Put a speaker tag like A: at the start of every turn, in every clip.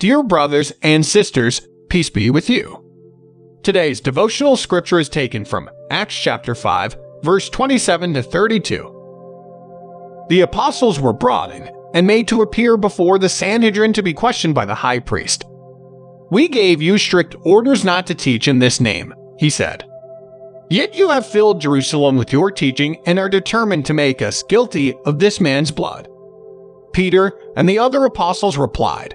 A: Dear brothers and sisters, peace be with you. Today's devotional scripture is taken from Acts chapter 5, verse 27 to 32. The apostles were brought in and made to appear before the Sanhedrin to be questioned by the high priest. We gave you strict orders not to teach in this name, he said. Yet you have filled Jerusalem with your teaching and are determined to make us guilty of this man's blood. Peter and the other apostles replied,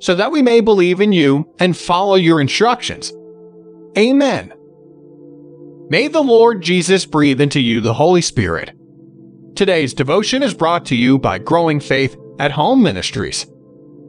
A: so that we may believe in you and follow your instructions. Amen. May the Lord Jesus breathe into you the Holy Spirit. Today's devotion is brought to you by Growing Faith at Home Ministries.